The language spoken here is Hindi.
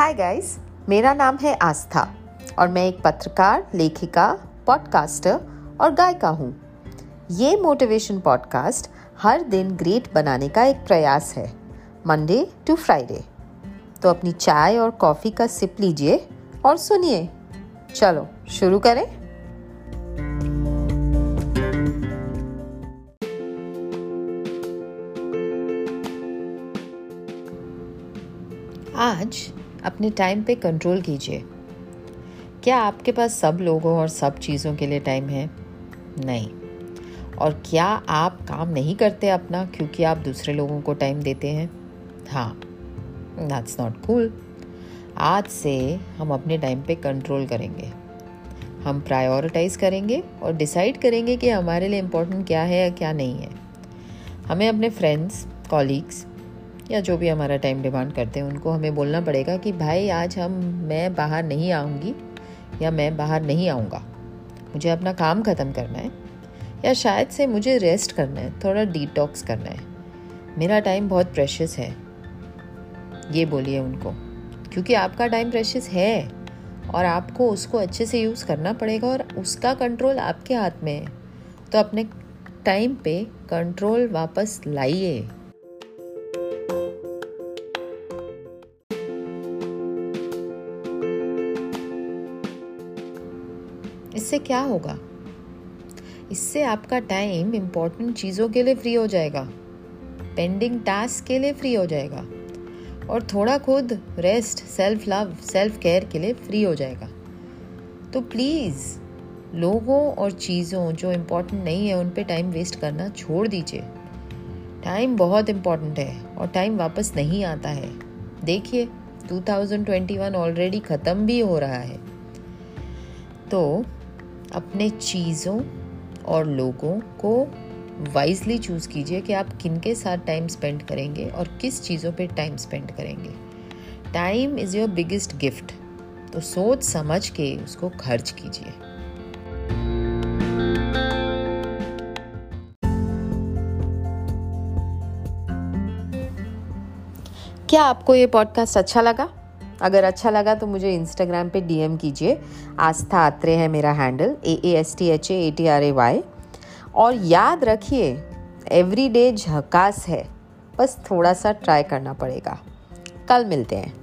हाय गाइस मेरा नाम है आस्था और मैं एक पत्रकार, लेखिका पॉडकास्टर और गायिका हूँ। ये मोटिवेशन पॉडकास्ट हर दिन ग्रेट बनाने का एक प्रयास है मंडे टू फ्राइडे तो अपनी चाय और कॉफ़ी का सिप लीजिए और सुनिए। चलो, शुरू करें। आज अपने टाइम पे कंट्रोल कीजिए। क्या आपके पास सब लोगों और सब चीज़ों के लिए टाइम है? नहीं। और क्या आप काम नहीं करते अपना क्योंकि आप दूसरे लोगों को टाइम देते हैं? हाँ। दैट्स नॉट कूल आज से हम अपने टाइम पे कंट्रोल करेंगे। हम प्रायोरिटाइज करेंगे और डिसाइड करेंगे कि हमारे लिए इम्पोर्टेंट क्या है या क्या नहीं है। हमें अपने फ्रेंड्स कॉलीग्स या जो भी हमारा टाइम डिमांड करते हैं, उनको हमें बोलना पड़ेगा कि भाई, आज हम, मैं बाहर नहीं आऊँगी या मैं बाहर नहीं आऊँगा। मुझे अपना काम ख़त्म करना है या शायद से मुझे रेस्ट करना है, थोड़ा डिटॉक्स करना है। मेरा टाइम बहुत प्रेशियस है। ये बोलिए उनको। क्योंकि आपका टाइम प्रेशियस है और आपको उसको अच्छे से यूज़ करना पड़ेगा और उसका कंट्रोल आपके हाथ में है। तो अपने टाइम पे कंट्रोल वापस लाइए। इससे क्या होगा? इससे आपका टाइम इम्पोर्टेंट चीज़ों के लिए फ्री हो जाएगा। पेंडिंग टास्क के लिए फ्री हो जाएगा। और थोड़ा खुद rest self love self care के लिए फ्री हो जाएगा। तो प्लीज़ लोगों और चीज़ों जो इम्पोर्टेंट नहीं है उन पे टाइम वेस्ट करना छोड़ दीजिए। टाइम बहुत इम्पोर्टेंट है और टाइम वापस नहीं आता है। देखिए 2021 ऑलरेडी ख़त्म भी हो रहा है। तो अपने चीज़ों और लोगों को वाइजली चूज़ कीजिए कि आप किन के साथ टाइम स्पेंड करेंगे और किस चीज़ों पे टाइम स्पेंड करेंगे। Time is your biggest gift तो सोच समझ के उसको खर्च कीजिए। क्या आपको ये पॉडकास्ट अच्छा लगा? अगर अच्छा लगा तो मुझे इंस्टाग्राम पे डीएम कीजिए। आस्था आत्रे है मेरा handle A A S T H A T R A Y और याद रखिए एवरी डे झकास है, बस थोड़ा सा ट्राई करना पड़ेगा। कल मिलते हैं।